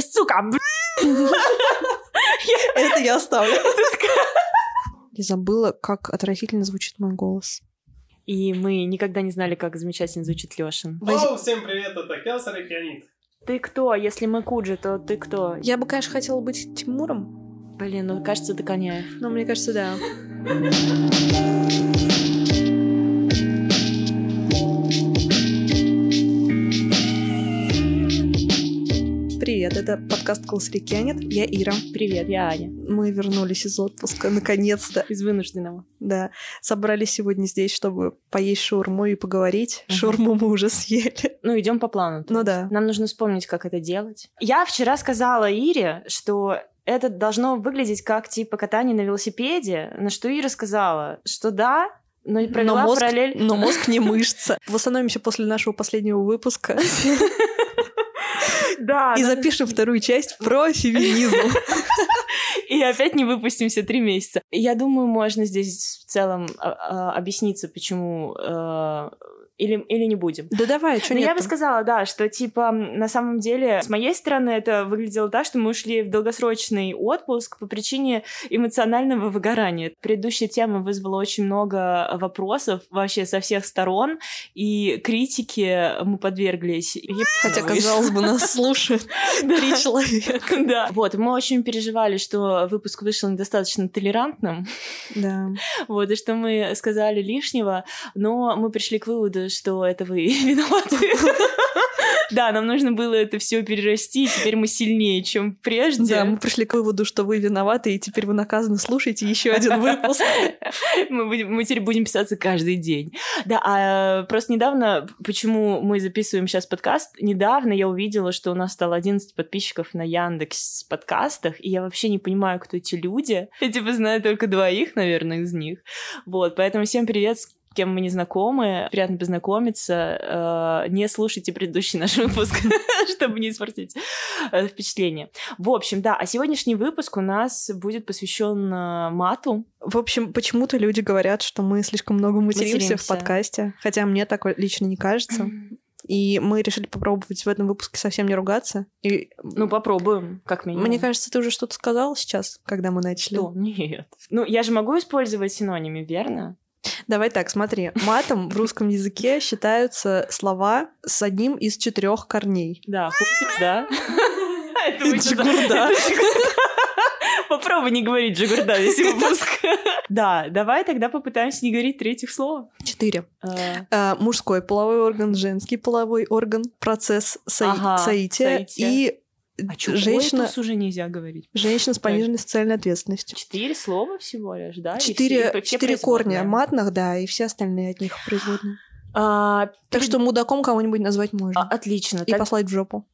сука, Это я оставлю. Я забыла, как отвратительно звучит мой голос. И мы никогда не знали, как замечательно звучит Лёшин. Оу, всем привет, это Келсер и. Ты кто? Если мы Куджи, то ты кто? Я бы, конечно, хотела быть Тимуром, Блин, ну кажется, ты Коняев. но мне кажется, да. это подкаст Колсрикянет. Я Ира. Привет, я Аня. Мы вернулись из отпуска, наконец-то. Из вынужденного. Да, собрались сегодня здесь, чтобы поесть шаурму и поговорить. Мгм. Шаурму мы уже съели. Ну, идем по плану. Ну да. Нам нужно вспомнить, как это делать. Я вчера сказала Ире, что это должно выглядеть как типа катание на велосипеде, на что Ира сказала, что да, но провела но, мозг, параллель. но мозг не мышца. Восстановимся после нашего последнего выпуска Да, и запишем вторую часть про феминизм. И опять не выпустимся три месяца. Я думаю, можно здесь в целом а, а, объясниться, почему э, или, или не будем. Да давай, что нет я бы сказала, да, что, типа, на самом деле, с моей стороны это выглядело так, что мы ушли в долгосрочный отпуск по причине эмоционального выгорания. Предыдущая тема вызвала очень много вопросов вообще со всех сторон, и критике мы подверглись. Хотя, казалось бы, нас слушают три человека. Да. Вот, мы очень переживали, что выпуск вышел недостаточно толерантным, Да. вот, и что мы сказали лишнего, но мы пришли к выводу, что это вы виноваты. Да, нам нужно было это все перерасти, и теперь мы сильнее, чем прежде. Да, мы пришли к выводу, что вы виноваты, и теперь вы наказаны. Слушайте еще один выпуск. Мы, будем, мы теперь будем писаться каждый день. Да, а просто недавно, почему мы записываем сейчас подкаст, недавно я увидела, что у нас стало 11 подписчиков на Яндекс подкастах, и я вообще не понимаю, кто эти люди. Я типа знаю только двоих, наверное, из них. Вот, поэтому всем привет, кем мы не знакомы. Приятно познакомиться. Э, Не слушайте предыдущий наш выпуск, чтобы не испортить э, впечатление. В общем, да, а сегодняшний выпуск у нас будет посвящен э, мату. В общем, почему-то люди говорят, что мы слишком много материмся, в Материмся. подкасте. Хотя мне так лично не кажется. И мы решили попробовать в этом выпуске совсем не ругаться. И Ну, попробуем, как минимум. мне кажется, ты уже что-то сказал сейчас, когда мы начали. Что? Нет. Ну, я же могу использовать синонимы, верно? Давай так, смотри. Матом в русском языке считаются слова с одним из четырех корней. Да, да. Это Джигурда. Попробуй не говорить джигурда весь выпуск. Да, давай тогда попытаемся не говорить третьих слов. Четыре. Э, А, мужской половой орган, женский половой орган, процесс соития. и А чё, женщина, коитус уже нельзя говорить? женщина с пониженной социальной ответственностью. Четыре слова всего лишь, да? Четыре, все- четыре корня матных, да, и все остальные от них производные. А, Так перед- что мудаком кого-нибудь назвать можно. а, Отлично. и Так- послать в жопу.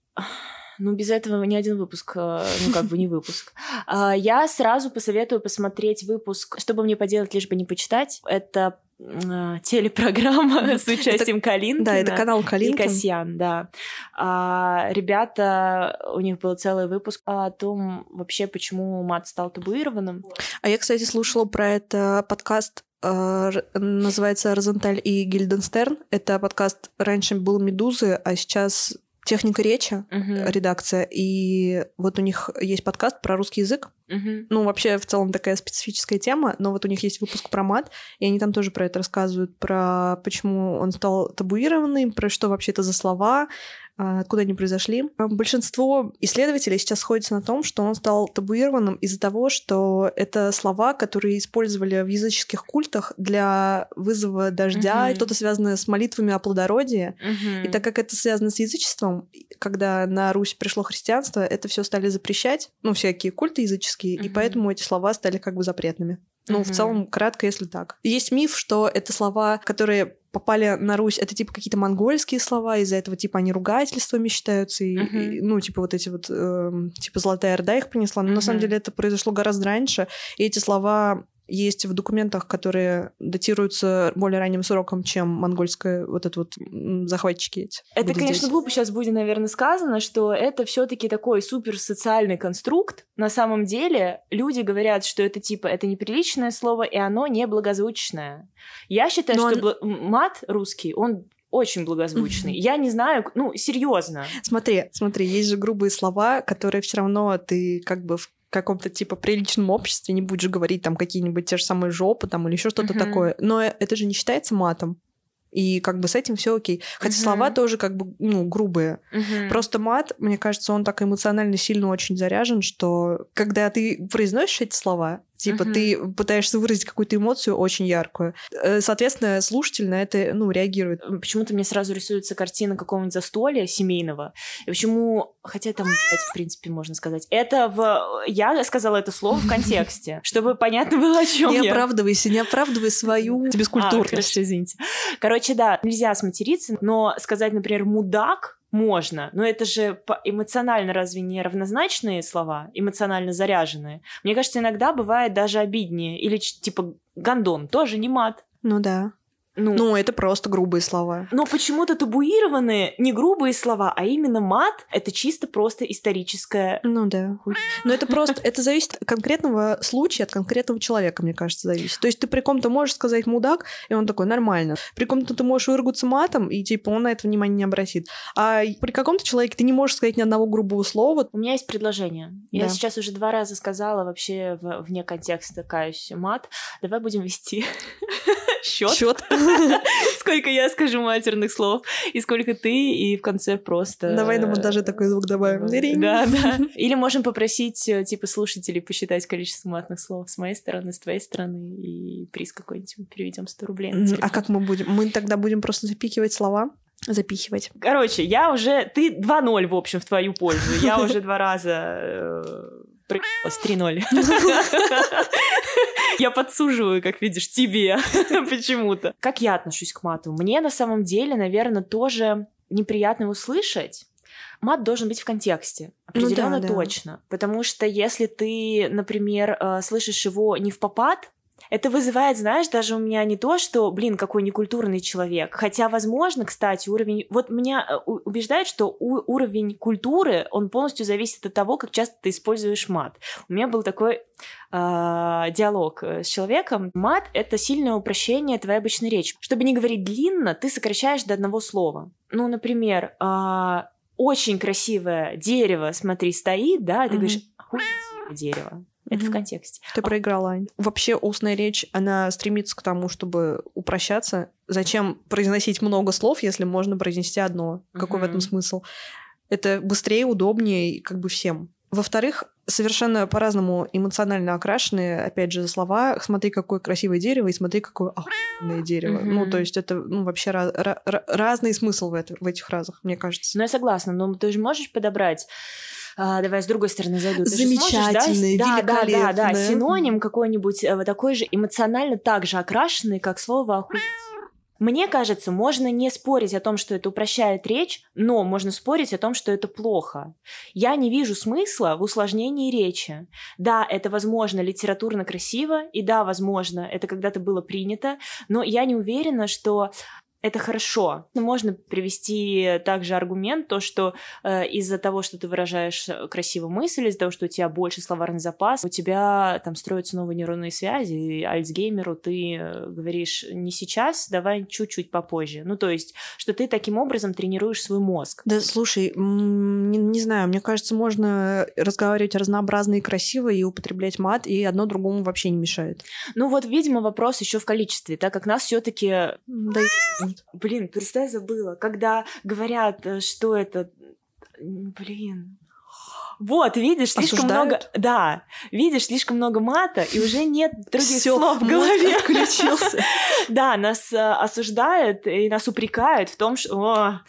Ну, без этого ни один выпуск, э, ну, как бы не выпуск. А, Я сразу посоветую посмотреть выпуск «Что бы мне поделать, лишь бы не почитать». Это м, телепрограмма с участием Калинкина. Да, это канал И Калинкин. Касьян, да. А, ребята, у них был целый выпуск о том вообще, почему мат стал табуированным. А я, кстати, слушала про это подкаст э, называется «Розенталь и Гильденстерн». Это подкаст раньше был «Медузы», а сейчас «Техника речи», Мгм. редакция. И вот у них есть подкаст про русский язык. Мгм. Ну, вообще, в целом, такая специфическая тема, но вот у них есть выпуск про мат, и они там тоже про это рассказывают, про почему он стал табуированным, про что вообще это за слова, откуда они произошли. А Большинство исследователей сейчас сходятся на том, что он стал табуированным из-за того, что это слова, которые использовали в языческих культах для вызова дождя, и что-то связанное с молитвами о плодородии. Мгм. И так как это связано с язычеством, когда на Русь пришло христианство, это все стали запрещать, ну, всякие культы языческие, и Мгм. поэтому эти слова стали как бы запретными. Ну, в целом, кратко, если так. Есть миф, что это слова, которые попали на Русь, это типа какие-то монгольские слова, из-за этого типа они ругательствами считаются, и, Мгм. и, ну, типа вот эти вот, эм, типа Золотая Орда их принесла, но на самом деле это произошло гораздо раньше, и эти слова есть в документах, которые датируются более ранним сроком, чем монгольская вот это вот захватчики эти. Это, конечно, здесь. глупо сейчас будет, наверное, сказано, что это все-таки такой супер социальный конструкт. На самом деле люди говорят, что это типа это неприличное слово, и оно не благозвучное. Я считаю, Но что он- мат русский, он очень благозвучный. Я не знаю, ну, серьезно. Смотри, смотри, есть же грубые слова, которые все равно ты как бы в каком-то типа приличном обществе не будешь говорить там какие-нибудь те же самые жопы там или еще что-то Мгм. такое. Но это же не считается матом. И как бы с этим все окей. Хотя Мгм. слова тоже как бы, ну, грубые. Мгм. Просто мат, мне кажется, он так эмоционально сильно очень заряжен, что когда ты произносишь эти слова, типа Мгм. ты пытаешься выразить какую-то эмоцию очень яркую, э, соответственно, слушатель на это, ну, реагирует. Почему-то мне сразу рисуется картина какого-нибудь застолья семейного. И почему, хотя там, в принципе, можно сказать, это в... Я сказала это слово в контексте, чтобы понятно было, о чем Не я. оправдывайся, не оправдывай свою А, бескультурность. хорошо, извините. Короче, да, нельзя сматериться, но сказать, например, мудак можно, но это же эмоционально разве не равнозначные слова, эмоционально заряженные? Мне кажется, иногда бывает даже обиднее. Или типа гандон тоже не мат. Ну да. Ну, Ну, это просто грубые слова. но почему-то табуированы не грубые слова, а именно мат. Это чисто просто историческое. Ну да. Но это просто, это зависит от конкретного случая, от конкретного человека, мне кажется, зависит. То есть ты при ком-то можешь сказать мудак, и он такой, нормально. При ком-то ты можешь выругаться матом, и типа он на это внимание не обратит. А при каком-то человеке ты не можешь сказать ни одного грубого слова. У меня есть предложение. Я Да. сейчас уже два раза сказала вообще вне контекста, каюсь, мат. Давай будем вести счет. Счет. Сколько я скажу матерных слов, и сколько ты, и в конце просто... Давай на монтаже такой звук добавим. Да, да. Или можем попросить, э, типа, слушателей посчитать количество матных слов с моей стороны, с твоей стороны, и приз какой-нибудь переведем 100 рублей. А как мы будем? Мы тогда будем просто запихивать слова? Запихивать. Короче, я уже... Ты 2-0, в общем, в твою пользу. Я уже два раза э, проебалась. 3-0. Я подсуживаю, как видишь, тебе почему-то. Как я отношусь к мату? Мне на самом деле, наверное, тоже неприятно его слышать. Мат должен быть в контексте. Ну да, Определенно да. точно. Потому что если ты, например, э, слышишь его не в попад, это вызывает, знаешь, даже у меня не то, что, блин, какой некультурный человек. Хотя, возможно, кстати, уровень... Вот меня э, убеждает, что у- уровень культуры, он полностью зависит от того, как часто ты используешь мат. У меня был такой э, диалог э, с человеком. Мат — это сильное упрощение твоей обычной речи. Чтобы не говорить длинно, ты сокращаешь до одного слова. Ну, например, а, очень красивое дерево, смотри, стоит, да, и ты Мгм. говоришь, дерево. Это в Мгм. контексте. Ты проиграла, Ань. Вообще устная речь, она стремится к тому, чтобы упрощаться. Зачем произносить много слов, если можно произнести одно? Какой в этом смысл? Это быстрее, удобнее, как бы всем. Во-вторых, совершенно по-разному эмоционально окрашенные, опять же, слова. Смотри, какое красивое дерево, и смотри, какое охуенное дерево. Мгм. Ну, то есть это ну, вообще ra- ra- ra- разный смысл в, это- в этих фразах, мне кажется. Ну, я согласна, но ты же можешь подобрать а, давай с другой стороны зайду. Ты сможешь, да, Замечательный, да, да, да, да, великолепный. синоним какой-нибудь э, вот такой же эмоционально так же окрашенный, как слово охуеть. Мне кажется, можно не спорить о том, что это упрощает речь, но можно спорить о том, что это плохо. Я не вижу смысла в усложнении речи. Да, это, возможно, литературно красиво, и да, возможно, это когда-то было принято, но я не уверена, что это хорошо. Но Можно привести также аргумент, то, что э, из-за того, что ты выражаешь э, красивую мысль, из-за того, что у тебя больше словарный запас, у тебя там строятся новые нейронные связи, и Альцгеймеру ты э, говоришь не сейчас, давай чуть-чуть попозже. Ну, то есть, что ты таким образом тренируешь свой мозг. Да, слушай, не, не знаю, мне кажется, можно разговаривать разнообразно и красиво, и употреблять мат, и одно другому вообще не мешает. Ну вот, видимо, вопрос еще в количестве, так как нас все-таки Да и Блин, представь, забыла. Когда говорят, э, что это... Блин. Вот, видишь, слишком Осуждают? много... Да, видишь, слишком много мата, и уже нет других Всё, слов в голове. отключился. Да, нас э, осуждают и нас упрекают в том, что... О,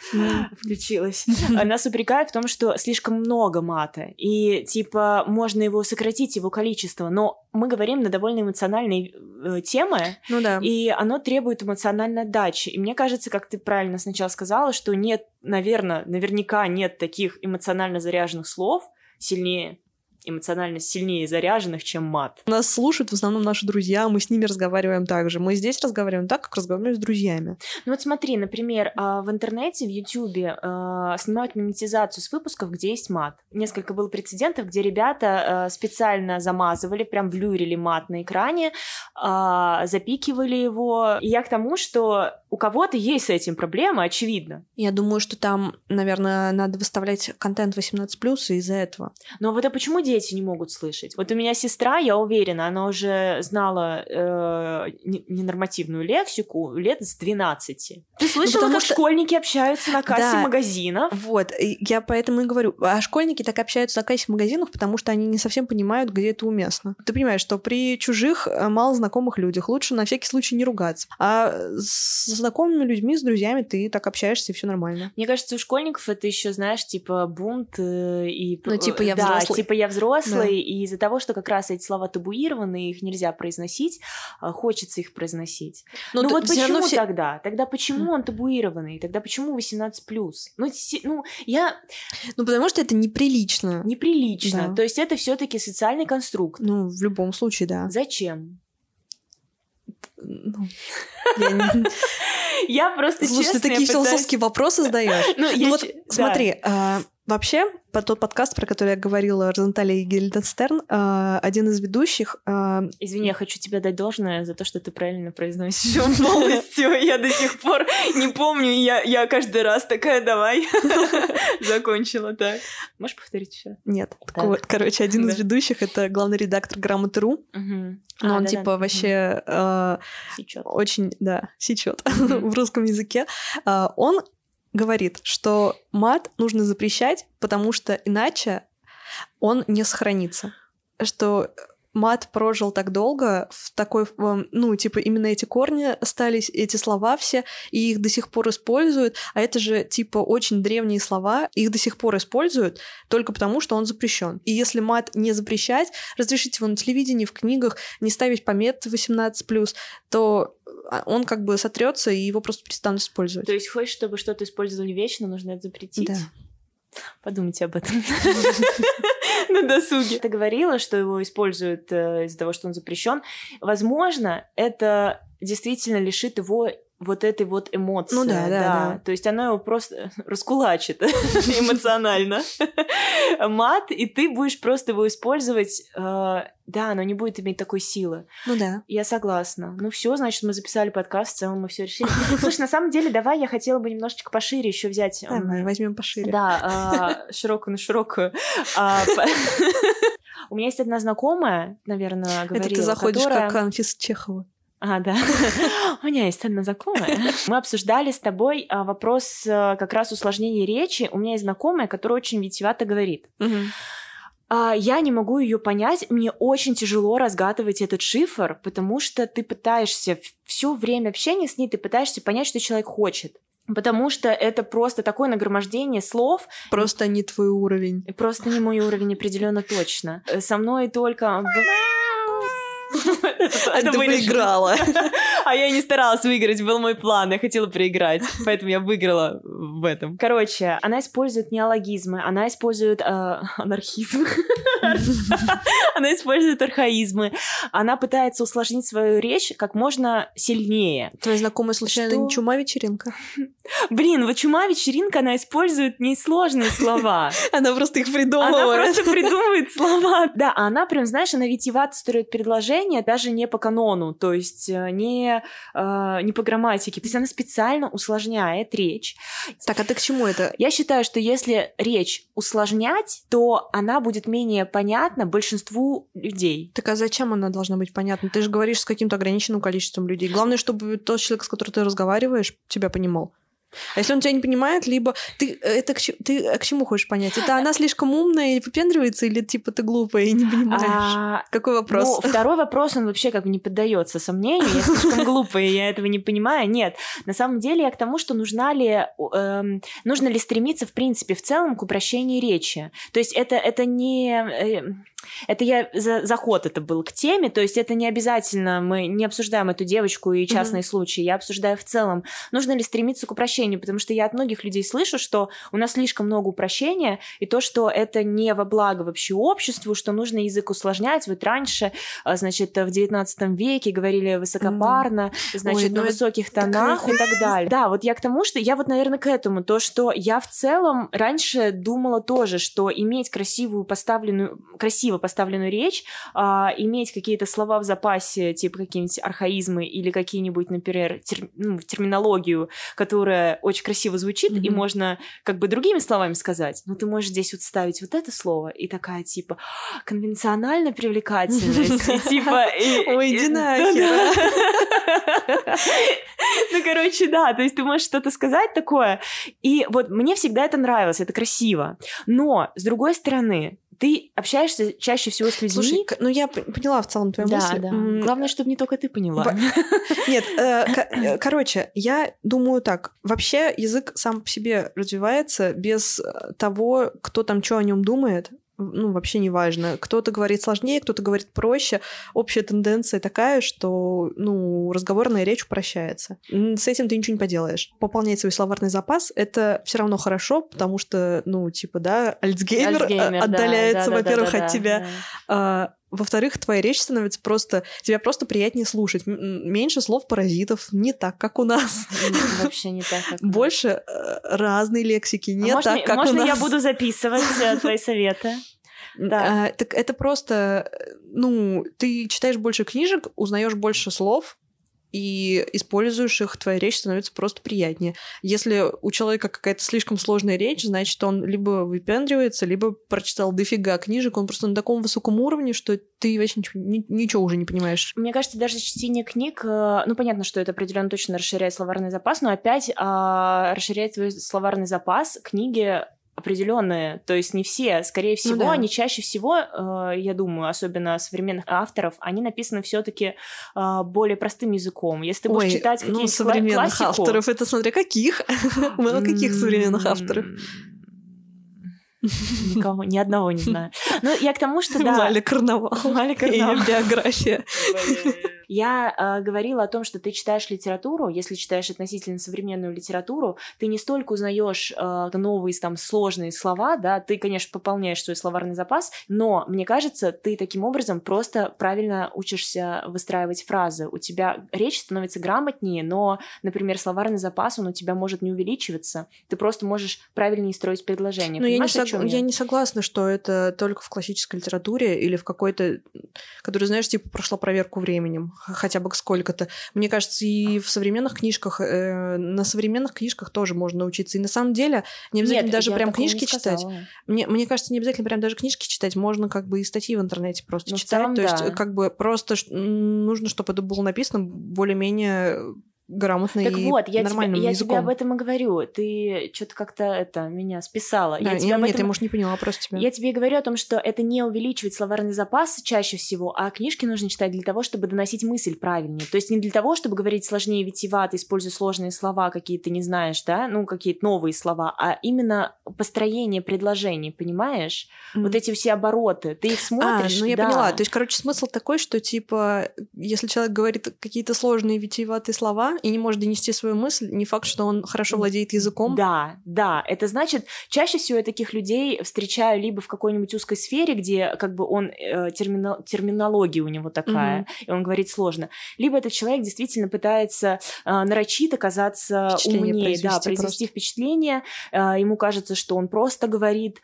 включилась. Нас упрекают в том, что слишком много мата. И, типа, можно его сократить, его количество. Но мы говорим на довольно эмоциональные э, темы, Ну да. и оно требует эмоциональной отдачи. И мне кажется, как ты правильно сначала сказала, что нет, наверное, наверняка нет таких эмоционально заряженных слов сильнее, эмоционально сильнее заряженных, чем мат. Нас слушают в основном наши друзья, мы с ними разговариваем так же. Мы здесь разговариваем так, как разговариваем с друзьями. Ну вот смотри, например, а, в интернете, в Ютубе а, снимают монетизацию с выпусков, где есть мат. Несколько было прецедентов, где ребята а, специально замазывали, прям блюрили мат на экране, запикивали его. И я к тому, что у кого-то есть с этим проблема, очевидно. Я думаю, что там, наверное, надо выставлять контент 18+, и из-за этого. Но вот а почему дети не могут слышать? Вот у меня сестра, я уверена, она уже знала э, ненормативную лексику лет с 12. Ты слышала, ну, как что... школьники общаются на кассе да, магазинов? Вот, я поэтому и говорю. А школьники так общаются на кассе магазинов, потому что они не совсем понимают, где это уместно. Ты понимаешь, что при чужих, э, мало знакомых людях лучше на всякий случай не ругаться. А с знакомыми людьми, с друзьями ты так общаешься, и все нормально. Мне кажется, у школьников это еще, знаешь, типа бунт э, и... Ну, типа я да, взрослый. типа я взрослый, да. и из-за того, что как раз эти слова табуированы, их нельзя произносить, а, хочется их произносить. Но ну вот почему все... тогда? Тогда почему он табуированный? Тогда почему 18+. Ну, ну, я... Ну, потому что это неприлично. Неприлично. Да. То есть это все таки социальный конструкт. Ну, в любом случае, да. Зачем? Ну, я, не... я просто Слушай, честно, ты такие пытаюсь... философские вопросы задаешь. Ну, ну вот ч... смотри, да. а, вообще по тот подкаст, про который я говорила, Розентали и Гильденстерн, а, один из ведущих... А... Извини, я хочу тебе дать должное за то, что ты правильно произносишь полностью. Я до сих пор не помню, я, я каждый раз такая, давай. Закончила так. Можешь повторить еще? Нет. Вот, короче, один из ведущих — это главный редактор Грамоты.ру. Но он, типа, вообще а, очень, да, сечет в русском языке. А, он говорит, что мат нужно запрещать, потому что иначе он не сохранится. Что мат прожил так долго, в такой, ну, типа, именно эти корни остались, эти слова все, и их до сих пор используют, а это же, типа, очень древние слова, их до сих пор используют только потому, что он запрещен. И если мат не запрещать, разрешить его на телевидении, в книгах, не ставить помет 18+, то а, он как бы сотрется, и его просто перестанут использовать. То есть хочешь, чтобы что-то использовали вечно, нужно это запретить? Да. Подумайте об этом на досуге. Ты говорила, что его используют э, из-за того, что он запрещен. Возможно, это действительно лишит его вот этой вот эмоции. Ну да, да, да. да. То есть оно его просто раскулачит эмоционально. Мат, и ты будешь просто его использовать. Э, да, оно не будет иметь такой силы. Ну да. Я согласна. Ну все, значит, мы записали подкаст, в целом мы все решили. Слушай, на самом деле, давай я хотела бы немножечко пошире еще взять. Давай, возьмем пошире. Да, а, широкую на широкую. А, у меня есть одна знакомая, наверное, говорила, Это ты заходишь как Анфиса Чехова. А, да. У меня есть одна знакомая. Мы обсуждали с тобой а, вопрос а, как раз усложнения речи. У меня есть знакомая, которая очень витиевато говорит. А, я не могу ее понять. Мне очень тяжело разгадывать этот шифр, потому что ты пытаешься все время общения с ней, ты пытаешься понять, что человек хочет. Потому что это просто такое нагромождение слов. Просто не твой уровень. Просто не мой уровень, определенно точно. Со мной только а ты выиграла. А я не старалась выиграть, был мой план, я хотела проиграть, поэтому я выиграла в этом. Короче, она использует неологизмы, она использует э, анархизм, она использует архаизмы, она пытается усложнить свою речь как можно сильнее. Твоя знакомая случайно не чума вечеринка? Блин, вот чума вечеринка, она использует несложные слова. Она просто их придумывает. Она просто придумывает слова. Да, а она прям, знаешь, она витиевато строит предложение даже не по канону, то есть э, не, э, не по грамматике. То есть она специально усложняет речь. Так, а ты к чему это? Я считаю, что если речь усложнять, то она будет менее понятна большинству людей. Так а зачем она должна быть понятна? Ты же говоришь с каким-то ограниченным количеством людей. Главное, чтобы тот человек, с которым ты разговариваешь, тебя понимал. А если он тебя не понимает, либо ты э, это к, ты э, к чему хочешь понять? Это она слишком умная и выпендривается, или типа ты глупая и не понимаешь? А, Какой вопрос? Ну, второй вопрос, он вообще как бы не поддается сомнению. Я слишком глупая, я этого не понимаю. Нет, на самом деле я к тому, что нужна ли, э, нужно ли стремиться, в принципе, в целом к упрощению речи. То есть это, это не... Э, это я за, заход это был к теме, то есть это не обязательно, мы не обсуждаем эту девочку и частные mm-hmm. случаи, я обсуждаю в целом, нужно ли стремиться к упрощению, потому что я от многих людей слышу, что у нас слишком много упрощения, и то, что это не во благо вообще обществу, что нужно язык усложнять, вот раньше, а, значит, в 19 веке говорили высокопарно, mm-hmm. значит, Ой, на ну высоких тонах и так далее. Да, вот я к тому, что я вот, наверное, к этому, то, что я в целом раньше думала тоже, что иметь красивую поставленную, красивую красиво поставленную речь, а, иметь какие-то слова в запасе, типа какие-нибудь архаизмы или какие-нибудь, например, тер, ну, терминологию, которая очень красиво звучит, mm-hmm. и можно как бы другими словами сказать, но ты можешь здесь вот ставить вот это слово, и такая, типа, конвенционально привлекательность, типа... Ой, иди Ну, короче, да, то есть ты можешь что-то сказать такое, и вот мне всегда это нравилось, это красиво. Но, с другой стороны, ты общаешься чаще всего с людьми. Слушай, ну я поняла в целом твою да, мысль. Да. Главное, чтобы не только ты поняла. Нет, э, короче, я думаю так. Вообще язык сам по себе развивается без э, того, кто там что о нем думает ну, вообще не важно. Кто-то говорит сложнее, кто-то говорит проще. Общая тенденция такая, что, ну, разговорная речь упрощается. С этим ты ничего не поделаешь. Пополнять свой словарный запас — это все равно хорошо, потому что, ну, типа, да, Альцгеймер, Альцгеймер отдаляется, да, да, во-первых, да, да, от тебя. Да. А, во-вторых, твоя речь становится просто... Тебя просто приятнее слушать. Меньше слов-паразитов, не так, как у нас. Вообще не так, как Больше э, разной лексики, не а так, как можно у нас. Можно я буду записывать э, твои советы? Да. А, так это просто, ну, ты читаешь больше книжек, узнаешь больше слов, и используешь их, твоя речь становится просто приятнее. Если у человека какая-то слишком сложная речь, значит, он либо выпендривается, либо прочитал дофига книжек, он просто на таком высоком уровне, что ты вообще ничего, ничего уже не понимаешь. Мне кажется, даже чтение книг, э, ну, понятно, что это определенно точно расширяет словарный запас, но опять а, расширяет свой словарный запас книги определенные, то есть не все, скорее ну всего, ну, да. они чаще всего, э, я думаю, особенно современных авторов, они написаны все-таки э, более простым языком. Если ты будешь Ой, читать какие-то ну, современных классику... авторов, это смотря каких, много каких современных авторов. Никого, ни одного не знаю. Ну, я к тому, что да. Валя Карнавал. Валя Карнавал. Биография. Я э, говорила о том, что ты читаешь литературу, если читаешь относительно современную литературу, ты не столько узнаешь э, новые там сложные слова, да, ты, конечно, пополняешь свой словарный запас, но мне кажется, ты таким образом просто правильно учишься выстраивать фразы. У тебя речь становится грамотнее, но, например, словарный запас, он у тебя может не увеличиваться. Ты просто можешь правильнее строить предложение. Но я не, сог... я не согласна, что это только в классической литературе или в какой-то, который, знаешь, типа прошла проверку временем хотя бы сколько-то. Мне кажется, и в современных книжках, э, на современных книжках тоже можно учиться. И на самом деле не обязательно Нет, даже прям книжки читать. Мне, мне кажется, не обязательно прям даже книжки читать, можно как бы и статьи в интернете просто Но ну, читать. Целом, То да. есть как бы просто нужно, чтобы это было написано более-менее грамотно так и вот, я нормальным тебе, языком. Я тебе об этом и говорю. Ты что-то как-то это меня списала. Да, я тебе нет, этом... я, может, не поняла просто тебя. Я тебе говорю о том, что это не увеличивает словарный запас чаще всего, а книжки нужно читать для того, чтобы доносить мысль правильнее. То есть не для того, чтобы говорить сложнее витиевато, используя сложные слова, какие ты не знаешь, да, ну, какие-то новые слова, а именно построение предложений, понимаешь? Mm. Вот эти все обороты, ты их смотришь, А, ну я да. поняла. То есть, короче, смысл такой, что, типа, если человек говорит какие-то сложные витиеватые слова и не может донести свою мысль, не факт, что он хорошо владеет языком. Да, да. Это значит, чаще всего я таких людей встречаю либо в какой-нибудь узкой сфере, где как бы он э, термино, терминология у него такая, mm-hmm. и он говорит сложно, либо этот человек действительно пытается э, нарочито казаться умнее, да, произвести просто. впечатление. Э, ему кажется, что он просто говорит.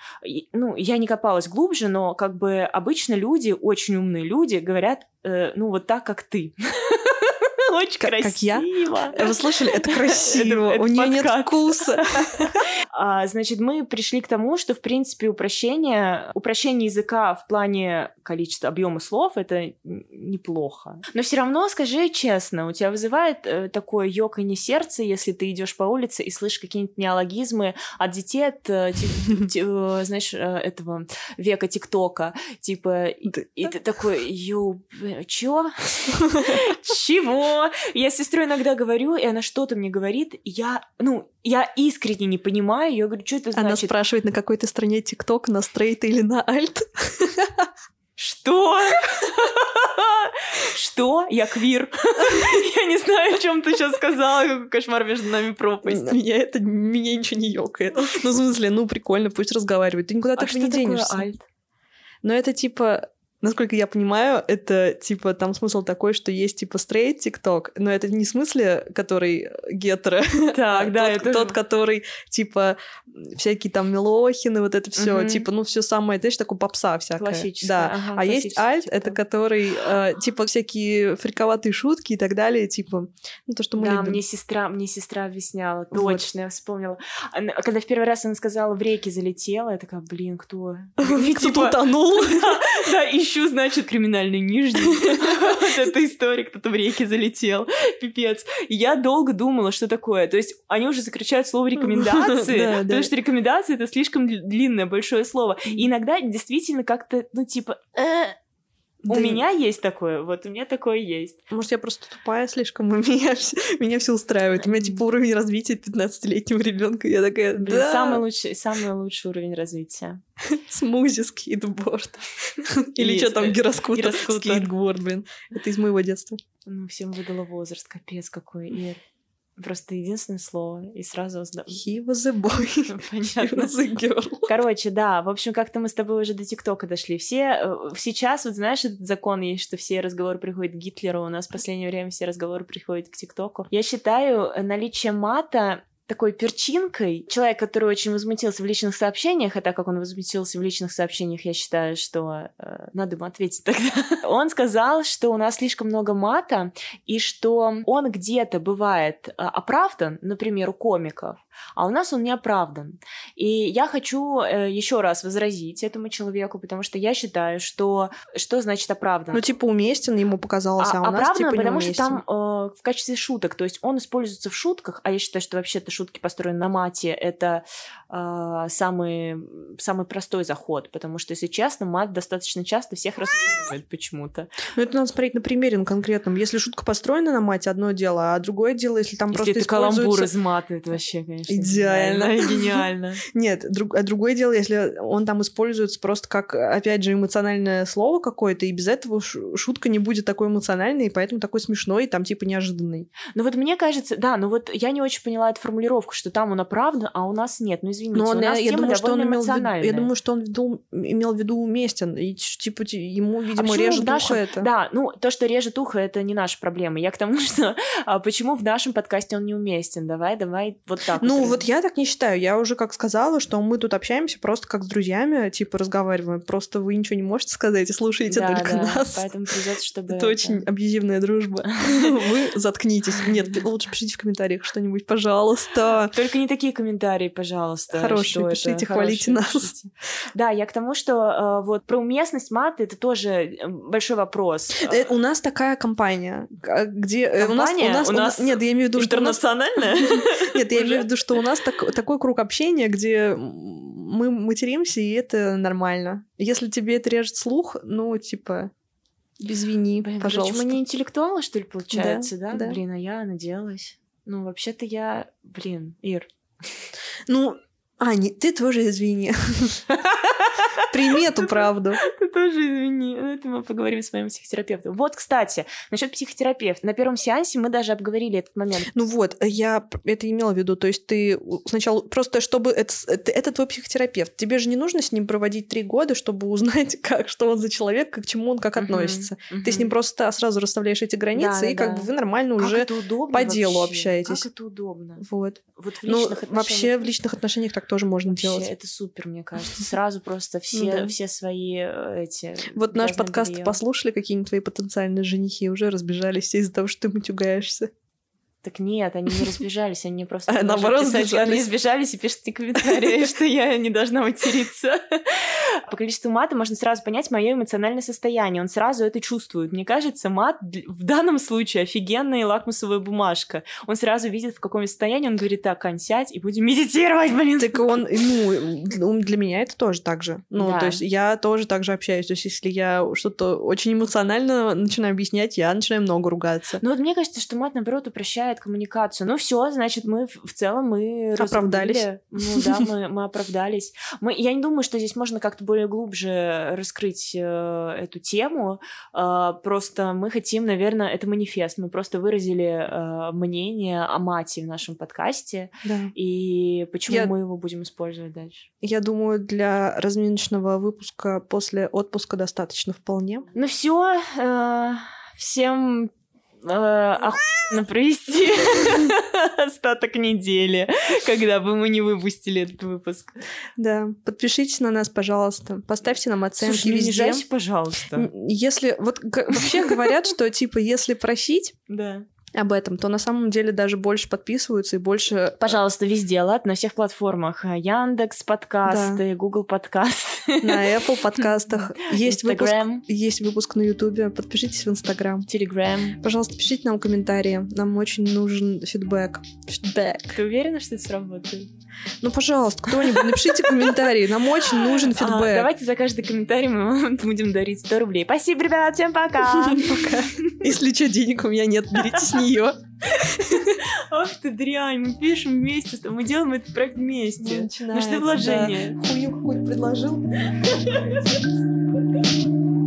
Ну, я не копалась глубже, но как бы обычно люди, очень умные люди, говорят, э, ну вот так, как ты. Очень как, красиво. Как я? Вы слышали? Это красиво. У нее нет вкуса. А, значит, мы пришли к тому, что, в принципе, упрощение, упрощение языка в плане количества, объема слов — это неплохо. Но все равно, скажи честно, у тебя вызывает э, такое ёканье сердце, если ты идешь по улице и слышишь какие-нибудь неологизмы от детей, от, э, э, знаешь, этого века ТикТока, типа, и ты такой, ё, чё? Чего? Я с сестрой иногда говорю, и она что-то мне говорит, и я, ну, я искренне не понимаю, я говорю, что это значит? Она спрашивает, на какой то стране ТикТок, на стрейт или на альт? Что? Что? Я квир. Я не знаю, о чем ты сейчас сказала, какой кошмар между нами пропасть. Меня это, меня ничего не ёкает. Ну, в смысле, ну, прикольно, пусть разговаривает. Ты никуда а так не денешься. Но это типа насколько я понимаю, это типа там смысл такой, что есть типа стрейт тикток, но это не в смысле, который гетеро, Так, да, тот, это тот, который типа всякие там Милохины, вот это все, типа, ну все самое, знаешь, такое попса всякая. Классическая, Да. ага, а есть альт, это который э, типа всякие фриковатые шутки и так далее, типа, ну то, что мы Да, любим. мне сестра, мне сестра объясняла, Вот. точно, я вспомнила. Она- Когда в первый раз она сказала, в реке залетела, я такая, блин, кто? И Кто-то типа, утонул. Да, да, ищу, значит, криминальный нижний. Вот эта история, кто-то в реке залетел. Пипец. Я долго думала, что такое. То есть они уже сокращают слово рекомендации, Да, да. потому что рекомендации это слишком дл- длинное, большое слово. И иногда действительно как-то, ну, типа, «Э, у Да, меня есть такое, вот у меня такое есть. Может, я просто тупая слишком, и меня, меня все устраивает. У меня типа уровень развития 15-летнего ребенка. Я такая, Блин, да, самый лучший, самый лучший уровень развития. смузи скейтборд. Или что там, гироскутер, гироскутер. скейтборд, блин. Это из моего детства. Ну, всем выдала возраст, капец какой. Ир. Просто единственное слово, и сразу He was a boy. He Понятно. was a girl. Короче, да, в общем, как-то мы с тобой уже до ТикТока дошли. Все э, сейчас, вот знаешь, этот закон есть, что все разговоры приходят к Гитлеру, у нас в последнее время все разговоры приходят к ТикТоку. Я считаю э, наличие мата такой перчинкой. Человек, который очень возмутился в личных сообщениях, а так как он возмутился в личных сообщениях, я считаю, что э, надо ему ответить тогда. Он сказал, что у нас слишком много мата, и что он где-то бывает э, оправдан, например, у комиков, а у нас он не оправдан. И я хочу еще раз возразить этому человеку, потому что я считаю, что что значит оправдан? Ну, типа, уместен ему показалось, а, у нас, оправданно, типа, потому что неуместен. там э, в качестве шуток, то есть он используется в шутках, а я считаю, что вообще-то шутки построены на мате, это э, самый, самый простой заход, потому что, если честно, мат достаточно часто всех расстраивает почему-то. Ну, это надо смотреть на примере на конкретном. Если шутка построена на мате, одно дело, а другое дело, если там Если просто это каламбур используется... из мата, это вообще, конечно, Идеально. гениально. Нет, друг- а другое дело, если он там используется просто как, опять же, эмоциональное слово какое-то, и без этого шутка не будет такой эмоциональной, и поэтому такой смешной, и там типа неожиданный. Ну вот мне кажется, да, ну вот я не очень поняла эту формулировку, что там он оправдан, а у нас нет. Ну извините, Но у нас я тема думаю, что он имел в виду, я думаю, что он виду- имел в виду уместен, и типа ти- ему, видимо, почему режет нашем- ухо это. Да, ну то, что режет ухо, это не наша проблема. Я к тому, что а, почему в нашем подкасте он неуместен. Давай, давай, вот так. Ну, раз- вот я так не считаю. Я уже как сказала, что мы тут общаемся просто как с друзьями, типа разговариваем. Просто вы ничего не можете сказать и слушаете да, только да, нас. Поэтому придется, чтобы... Это очень абьюзивная дружба. Вы заткнитесь. Нет, лучше пишите в комментариях что-нибудь, пожалуйста. Только не такие комментарии, пожалуйста. Хорошие, что это. пишите, хвалите нас. Да, я к тому, что э, вот про уместность мата это тоже э, большой вопрос. Э, У нас такая компания, где у нас, у нас, нет, я имею в виду, что Интернациональная? нет, я имею в виду, что у нас так- такой круг общения, где мы материмся и это нормально. Если тебе это режет слух, ну типа извини, Блин, короче, пожалуйста. мы не интеллектуалы, что ли, получается, да? да. Блин, а я надеялась. Ну, вообще-то я... Блин, Ир. Ну, Аня, ты тоже извини. Прими эту правду. Ты тоже извини. Ну, Это мы поговорим с моим психотерапевтом. Вот, кстати, насчет психотерапевта. На первом сеансе мы даже обговорили этот момент. Ну вот, я это имела в виду. То есть ты сначала просто, чтобы это, это, это твой психотерапевт. Тебе же не нужно с ним проводить три года, чтобы узнать, как, что он за человек, к чему он как относится. Ты с ним просто сразу расставляешь эти границы, и как бы вы нормально уже... по делу общаетесь. Как это удобно. Вот. Вот в Ну, личных отношениях. вообще в личных отношениях так тоже можно делать. это супер, мне кажется. Сразу просто все, Ну да. все свои э, эти... Вот наш подкаст белье. послушали какие-нибудь твои потенциальные женихи, уже разбежались все из-за того, что ты матюгаешься. Так нет, они не разбежались, они мне просто... А, наоборот, писать. сбежались. Они сбежались и пишут мне комментарии, что я не должна материться. По количеству мата можно сразу понять мое эмоциональное состояние. Он сразу это чувствует. Мне кажется, мат в данном случае офигенная лакмусовая бумажка. Он сразу видит, в каком состоянии. Он говорит, так, Ань, сядь и будем медитировать, блин. Так он, ну, ну, для меня это тоже так же. Ну, Да. то есть я тоже так же общаюсь. То есть если я что-то очень эмоционально начинаю объяснять, я начинаю много ругаться. Ну вот мне кажется, что мат, наоборот, упрощает коммуникацию. Ну все, значит, мы в целом мы Оправдались. Ну да, мы, мы оправдались. Мы, я не думаю, что здесь можно как-то более глубже раскрыть э, эту тему. Э, просто мы хотим, наверное, это манифест. Мы просто выразили э, мнение о мате в нашем подкасте. Да. И почему Я- мы его будем использовать дальше. Я думаю, для разминочного выпуска после отпуска достаточно вполне. Ну все, всем э, охуенно провести остаток недели, когда бы мы не выпустили этот выпуск. Да, подпишитесь на нас, пожалуйста, поставьте нам оценки Слушай, ну не везде. жайте, пожалуйста. М, Если вот вообще говорят, что типа если просить Да. Об этом, то на самом деле даже больше подписываются и больше. Пожалуйста, везде, ладно, на всех платформах. Яндекс подкасты, Google подкасты, На Apple подкастах есть выпуск, Instagram, есть выпуск на YouTube. Подпишитесь в Instagram. Telegram. Пожалуйста, пишите нам комментарии. Нам очень нужен фидбэк. Фидбэк. Ты уверена, что это сработает? Ну, пожалуйста, кто-нибудь напишите комментарии. Нам очень нужен А, фидбэк. давайте за каждый комментарий мы вам будем дарить 100 рублей. Спасибо, ребят, всем пока! Пока. Если что, денег у меня нет, берите с нее. Ах ты дрянь, мы пишем вместе, с тобой, мы делаем этот проект вместе. Нужны вложения. Хую какую-то предложил.